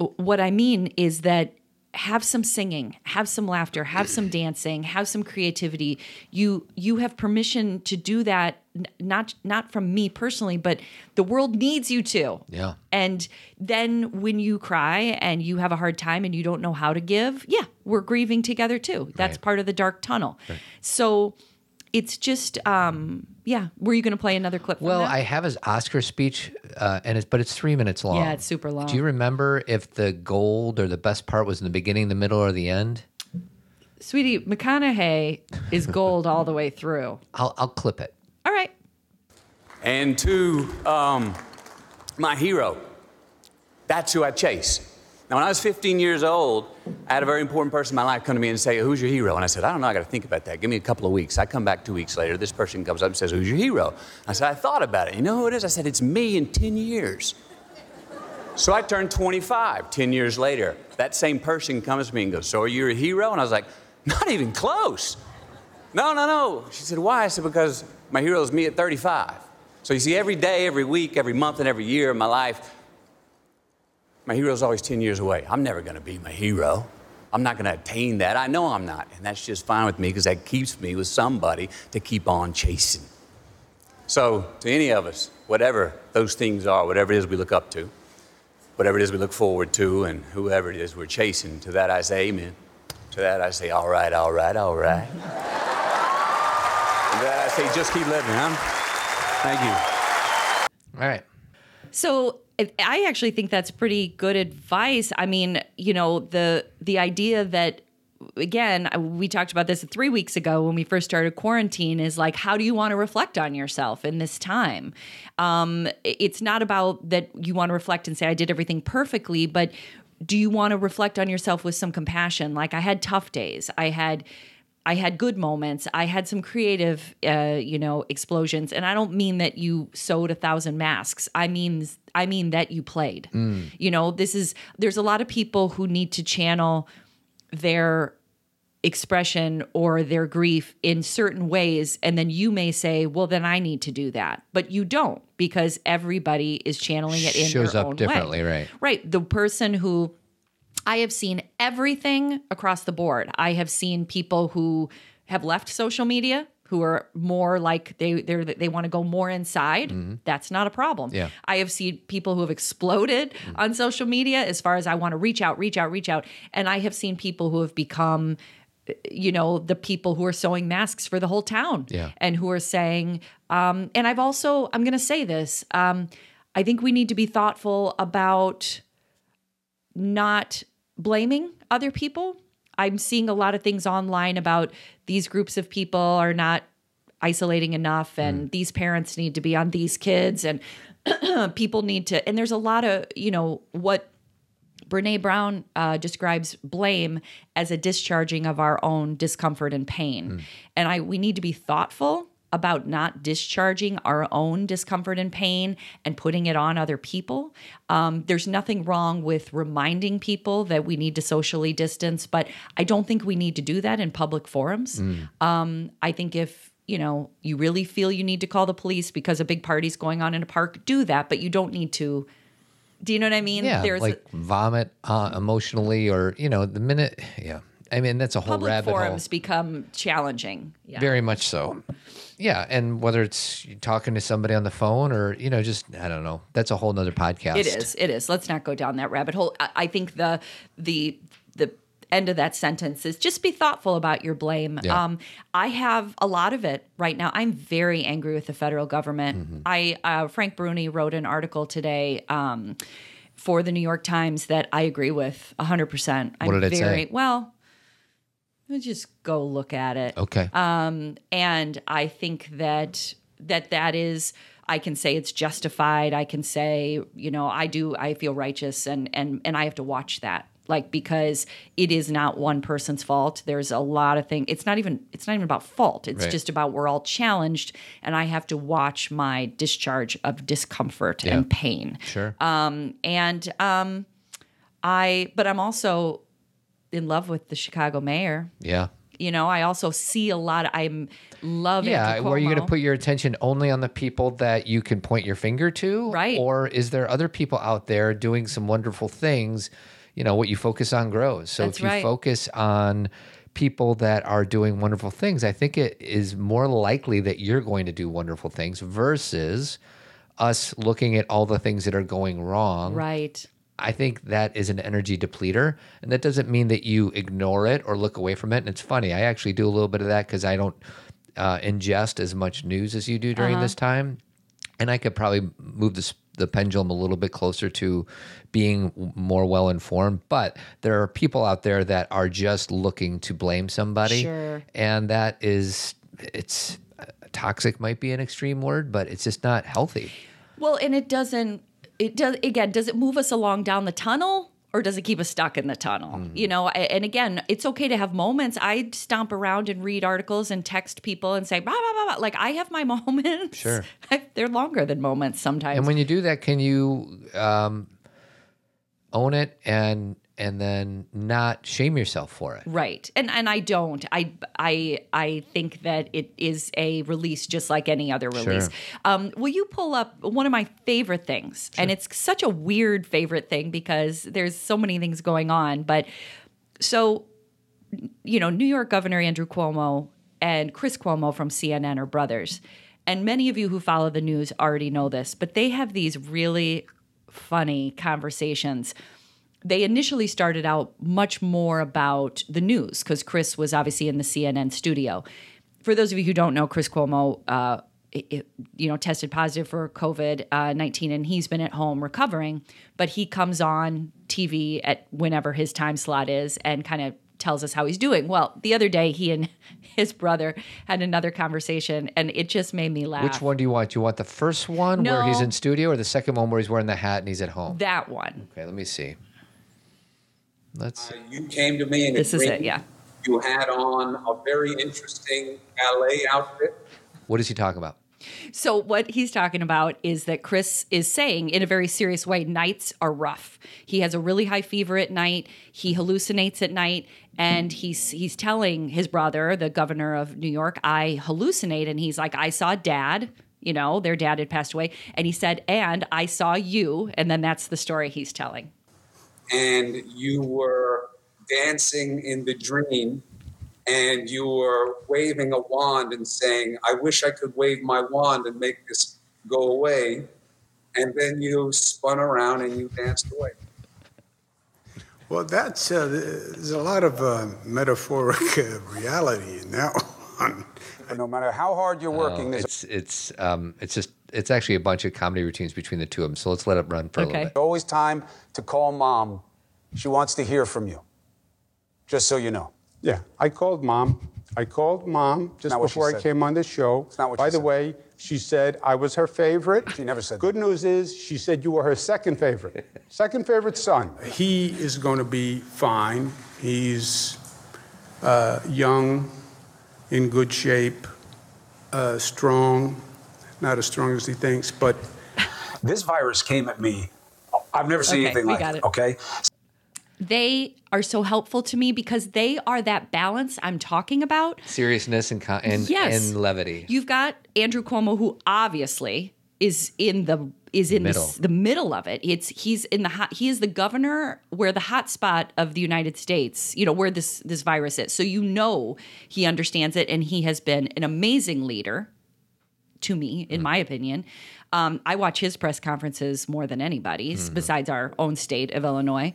B: what I mean is that have some singing, have some laughter, have some [clears throat] dancing, have some creativity. You you have permission to do that not not from me personally, but the world needs you to.
A: Yeah.
B: And then when you cry and you have a hard time and you don't know how to give, yeah, we're grieving together too. That's part of the dark tunnel. So it's just um yeah, were you going to play another clip from
A: Well,
B: that?
A: I have his Oscar speech, uh, and it's but it's three minutes long.
B: Yeah, it's super long.
A: Do you remember if the gold or the best part was in the beginning, the middle, or the end?
B: Sweetie, McConaughey is gold all the way through. [laughs]
A: I'll I'll clip it.
B: All right.
M: And to um, my hero, that's who I chase. Now, when I was 15 years old, I had a very important person in my life come to me and say, Who's your hero? And I said, I don't know, I got to think about that. Give me a couple of weeks. I come back two weeks later. This person comes up and says, Who's your hero? I said, I thought about it. You know who it is? I said, It's me in 10 years. So I turned 25 10 years later. That same person comes to me and goes, So are you a hero? And I was like, Not even close. No, no, no. She said, Why? I said, Because my hero is me at 35. So you see, every day, every week, every month, and every year of my life, my hero's always 10 years away. I'm never going to be my hero. I'm not going to attain that. I know I'm not. And that's just fine with me because that keeps me with somebody to keep on chasing. So, to any of us, whatever those things are, whatever it is we look up to, whatever it is we look forward to, and whoever it is we're chasing, to that I say amen. To that I say, all right, all right, all right. to that I say, just keep living, huh? Thank you.
A: All right.
B: So I- actually think that's pretty good advice. I mean, you know, the the idea that again, we talked about this 3 weeks ago when we first started quarantine is like how do you want to reflect on yourself in this time? Um it's not about that you want to reflect and say I did everything perfectly, but do you want to reflect on yourself with some compassion? Like I had tough days. I had I had good moments. I had some creative, uh, you know, explosions, and I don't mean that you sewed a thousand masks. I mean, I mean that you played. You know, this is there's a lot of people who need to channel their expression or their grief in certain ways, and then you may say, "Well, then I need to do that," but you don't because everybody is channeling it in
A: Shows up differently,
B: way.
A: right.
B: Right. The person who I have seen everything across the board. I have seen people who have left social media who are more like they they they want to go more inside. That's not a problem.
A: Yeah.
B: I have seen people who have exploded on social media as far as I want to reach out, reach out, reach out, and I have seen people who have become you know the people who are sewing masks for the whole town
A: Yeah.
B: and who are saying um and I've also I'm going to say this um I think we need to be thoughtful about not blaming other people. I'm seeing a lot of things online about these groups of people are not isolating enough and these parents need to be on these kids and [clears throat] people need to and there's a lot of, you know, what Brene Brown uh, describes blame as a discharging of our own discomfort and pain. And I we need to be thoughtful about not discharging our own discomfort and pain and putting it on other people. Um, there's nothing wrong with reminding people that we need to socially distance, but I don't think we need to do that in public forums. Um, I think if you know you really feel you need to call the police because a big party's going on in a park, do that, but you don't need to. Do you know what I mean?
A: Yeah,
B: There's
A: like vomit uh, emotionally, or you know, the minute. Yeah, I mean that's a whole
B: public
A: rabbit
B: forums
A: hole.
B: become challenging. Yeah.
A: Very much so. Yeah, and whether it's talking to somebody on the phone or you know, just I don't know. That's a whole nother podcast.
B: It is. It is. Let's not go down that rabbit hole. I, I think the the the end of that sentence is just be thoughtful about your blame.
A: Yeah.
B: Um, I have a lot of it right now. I'm very angry with the federal government.
A: Mm-hmm.
B: I uh, Frank Bruni wrote an article today. Um, for the New York Times, that I agree with 100%. I'm
A: What did it say?
B: very, Well, let's just go look at it.
A: Okay.
B: Um, and I think that that that is I can say it's justified. I can say, you know, I do I feel righteous and and and I have to watch that. Like because it is not one person's fault. There's a lot of things. It's not even it's not even about fault. It's
A: Right.
B: just about we're all challenged and I have to watch my discharge of discomfort
A: Yeah.
B: and pain.
A: Sure.
B: Um and um I but I'm also in love with the Chicago mayor.
A: yeah.
B: You know, I also see a lot. Of, I'm love.
A: Yeah,
B: Andrew
A: where are you going to put your attention only on the people that you can point your finger to?
B: Right.
A: Or is there other people out there doing some wonderful things? You know, what you focus on grows. So
B: That's
A: if you
B: right.
A: focus on people that are doing wonderful things, I think it is more likely that you're going to do wonderful things versus us looking at all the things that are going wrong.
B: Right.
A: I think that is an energy depleter. And that doesn't mean that you ignore it or look away from it. And it's funny, I actually do a little bit of that because I don't uh, ingest as much news as you do during
B: Uh-huh.
A: this time. And I could probably move this, the pendulum a little bit closer to being more well informed. But there are people out there that are just looking to blame somebody.
B: Sure.
A: And that is, it's uh, toxic, might be an extreme word, but it's just not healthy.
B: Well, and it doesn't. It does again. Does it move us along down the tunnel? Or does it keep us stuck in the tunnel?
A: Mm-hmm.
B: You know, and again, it's okay to have moments. I stomp around and read articles and text people and say, blah, blah, blah, blah. like I have my [laughs] moments.
A: Sure. [laughs]
B: They're longer than moments sometimes.
A: And when you do that, can you um, own it and and then not shame yourself for it.
B: Right. And and I don't. I I I think that it is a release just like any other release.
A: Sure.
B: Um, will you pull up one of my favorite things? And it's such a weird favorite thing because there's so many things going on, but so you know, New York Governor Andrew Cuomo and Chris Cuomo from CNN are brothers. And many of you who follow the news already know this, but they have these really funny conversations. They initially started out much more about the news because Chris was obviously in the CNN studio. For those of you who don't know, Chris Cuomo, uh, it, it- you know, tested positive for COVID uh, nineteen, and he's been at home recovering. But he comes on TV at whenever his time slot is, and kind of tells us how he's doing. Well, the other day, he and [laughs] his brother had another conversation, and it just made me laugh.
A: Which one do you want? Do you want the first one where he's in studio or the second one where he's wearing the hat and he's at home?
B: That one.
A: Okay, let me see. Let's uh,
L: You came to me and
B: This is it, yeah.
L: You had on a very interesting ballet outfit.
A: What is he talking about?
B: So what he's talking about is that Chris is saying in a very serious way nights are rough. He has a really high fever at night, he hallucinates at night and he's he's telling his brother, the governor of New York, I hallucinate and he's like I saw dad, you know, their dad had passed away and he said and I saw you and then that's the story he's telling.
L: And you were dancing in the dream and you were waving a wand and saying, I wish I could wave my wand and make this go away. And then you spun around and you danced away.
N: Well, that's uh, there's a lot of uh, metaphoric uh, reality in that [laughs] one.
O: No matter how hard you're working,
A: Oh, it's it's um it's just it's actually a bunch of comedy routines between the two of them. So let's let it run for a little bit.
O: always time to call mom. She wants to hear from you. Just so you know.
N: Yeah, I called mom. I called mom just
O: Not what she
N: before I
O: said.
N: came on the show.
O: not what
N: By
O: she
N: the
O: said.
N: way, she said I was her favorite.
O: She never said
N: Good news is she said you were her second favorite. [laughs] second favorite son. He is going to be fine. He's uh, young, in good shape, uh, strong. Not as strong as he thinks, but
O: This virus came at me. I've never seen
B: Okay,
O: anything
B: we
O: like
B: got
O: it.
B: it.
O: Okay.
B: They are so helpful to me because they are that balance I'm talking about.
A: Seriousness and con- and,
B: Yes.
A: and levity.
B: You've got Andrew Cuomo, who obviously is in the is in
A: Middle.
B: The, the middle of it. It's he's in the hot. He is the governor where the hot spot of the United States. You know where this this virus is. So you know he understands it, and he has been an amazing leader. To me, in my opinion, um, I watch his press conferences more than anybody's, besides our own state of Illinois.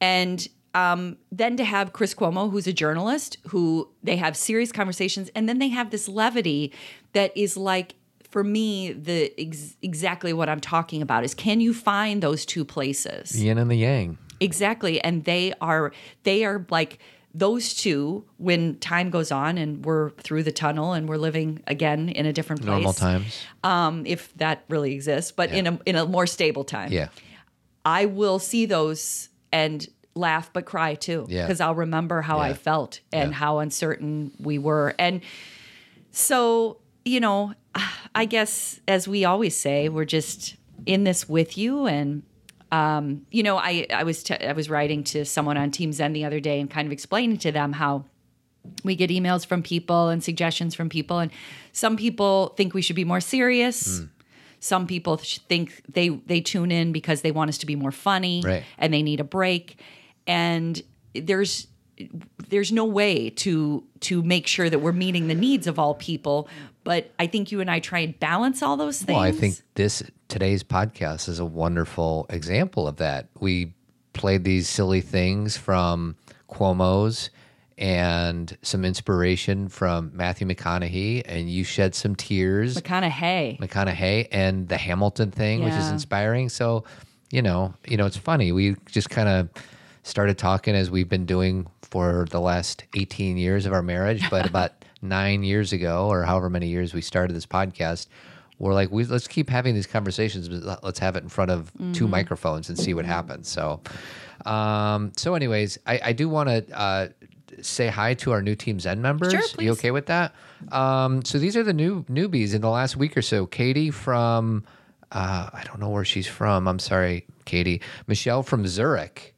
B: And um, then to have Chris Cuomo, who's a journalist, who they have serious conversations, and then they have this levity that is like, for me, the ex- exactly what I'm talking about is can you find those two places?
A: the Yin and the yang.
B: Exactly, and they are they are like those two when time goes on and we're through the tunnel and we're living again in a different place.
A: Normal times.
B: um, if that really exists, but in a in a more stable time.
A: Yeah.
B: I will see those and laugh but cry too
A: Yeah.
B: because I'll remember how I felt and how uncertain we were. And so, you know, I guess as we always say, we're just in this with you and um, you know, I I was t- I was writing to someone on Team Zen the other day and kind of explaining to them how we get emails from people and suggestions from people. And some people think we should be more serious. Some people think they they tune in because they want us to be more funny
A: Right.
B: and they need a break. And there's there's no way to to make sure that we're meeting the needs of all people but i think you and i try and balance all those things
A: Well, I think this today's podcast is a wonderful example of that. We played these silly things from Cuomo's and some inspiration from Matthew McConaughey, and you shed some tears.
B: mcconaughey
A: McConaughey and the Hamilton thing, which is inspiring. So, you know, you know, it's funny. We just kind of started talking as we've been doing for the last 18 years of our marriage, but [laughs] about nine years ago, or however many years we started this podcast, we're like, we let's keep having these conversations, but let's have it in front of two
B: Mhm.
A: microphones and see what happens. So, um, so anyways, I, I do want to uh, say hi to our new Team Zen members.
B: Sure,
A: You okay with that? Um, so these are the new newbies in the last week or so. Katie from, uh, I don't know where she's from. I'm sorry, Katie. Michelle from Zurich.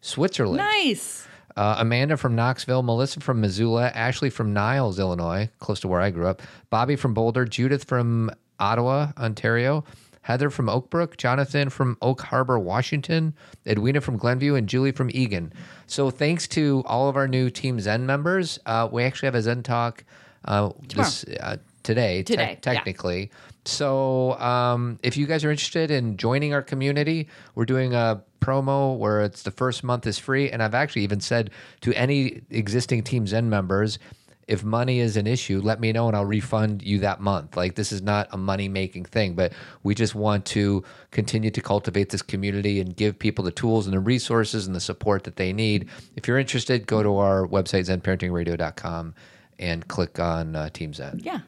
A: Switzerland.
B: Nice.
A: Uh, Amanda from Knoxville, Melissa from Missoula, Ashley from Niles, Illinois, close to where I grew up, Bobby from Boulder, Judith from Ottawa, Ontario, Heather from Oakbrook, Jonathan from Oak Harbor, Washington, Edwina from Glenview, and Julie from Egan. So thanks to all of our new Team Zen members, uh, we actually have a Zen talk uh, this, uh, today, te-
B: Today, yeah.
A: technically. So um, if you guys are interested in joining our community, we're doing a promo where it's the first month is free. And I've actually even said to any existing Team Zen members, if money is an issue, let me know and I'll refund you that month. Like this is not a money making thing, but we just want to continue to cultivate this community and give people the tools and the resources and the support that they need. If you're interested, go to our website, zenparentingradio.com and click on uh, Team Zen.
B: Yeah.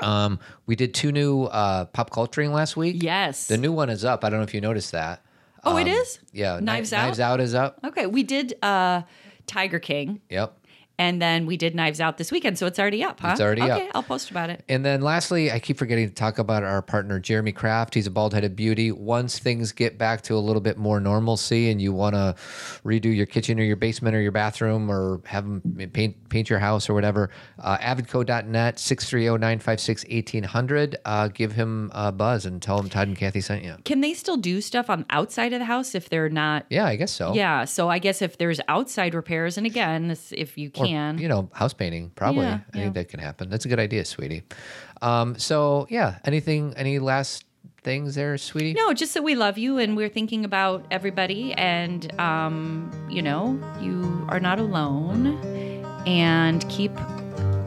A: Um, we did two new uh, pop culturing last week.
B: Yes.
A: The new one is up. I don't know if you noticed that.
B: Oh, it
A: Um,
B: is?
A: Yeah. Kni-
B: Knives Out?
A: Knives Out is up.
B: Okay, we did uh, Tiger King,
A: Yep.
B: And then we did Knives Out this weekend, so it's already up, huh?
A: It's already up.
B: okay, I'll post about it.
A: And then lastly, I keep forgetting to talk about our partner, Jeremy Kraft. He's a bald headed beauty. Once things get back to a little bit more normalcy and you want to redo your kitchen or your basement or your bathroom or have him paint, paint your house or whatever, uh, avidco.net, 630 956 1800. Uh, give him a buzz and tell him Todd and Cathy sent you.
B: Can they still do stuff on outside of the house if they're not?
A: Yeah, I guess so.
B: Yeah, so I guess if there's outside repairs, and again, this- if you
A: Or,
B: can,
A: you know, house painting, probably.
B: Yeah,
A: I
B: yeah.
A: think that can happen. That's a good idea, sweetie. Um, so, yeah, anything, any last things there, sweetie?
B: No, just that we love you and we're thinking about everybody and um, you know, you are not alone and keep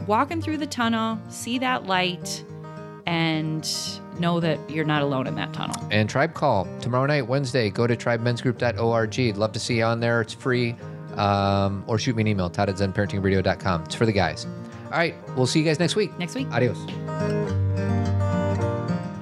B: walking through the tunnel, see that light and know that you're not alone in that tunnel.
A: And Tribe Call tomorrow night, Wednesday. Go to tribemensgroup.org. Love to see you on there. It's free. Um, or shoot me an email, Todd at zenparentingradio.com. It's for the guys. All right. We'll see you guys next week.
B: Next week.
A: Adios.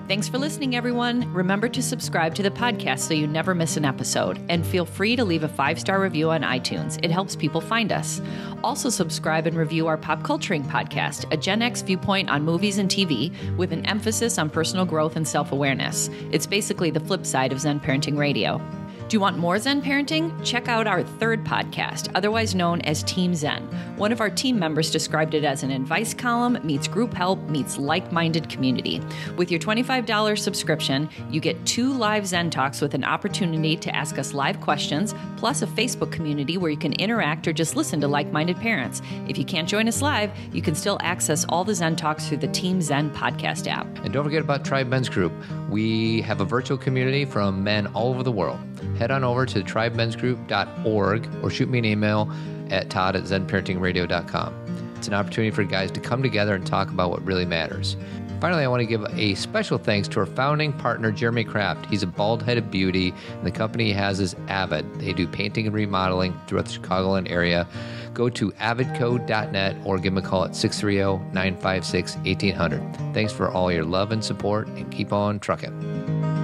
B: Thanks for listening, everyone. Remember to subscribe to the podcast so you never miss an episode. And feel free to leave a five star review on iTunes, it helps people find us. Also, subscribe and review our Pop Culturing podcast, a Gen X viewpoint on movies and TV with an emphasis on personal growth and self awareness. It's basically the flip side of Zen Parenting Radio. Do you want more Zen parenting? Check out our third podcast, otherwise known as Team Zen. One of our team members described it as an advice column meets group help meets like minded community. With your $25 subscription, you get two live Zen talks with an opportunity to ask us live questions, plus a Facebook community where you can interact or just listen to like minded parents. If you can't join us live, you can still access all the Zen talks through the Team Zen podcast app.
A: And don't forget about Tribe Men's Group. We have a virtual community from men all over the world. Head on over to tribemensgroup.org or shoot me an email at todd at zenparentingradio.com. It's an opportunity for guys to come together and talk about what really matters. Finally, I want to give a special thanks to our founding partner, Jeremy Kraft. He's a bald headed beauty, and the company he has is Avid. They do painting and remodeling throughout the Chicagoland area. Go to avidco.net or give them a call at 630 956 1800. Thanks for all your love and support, and keep on trucking.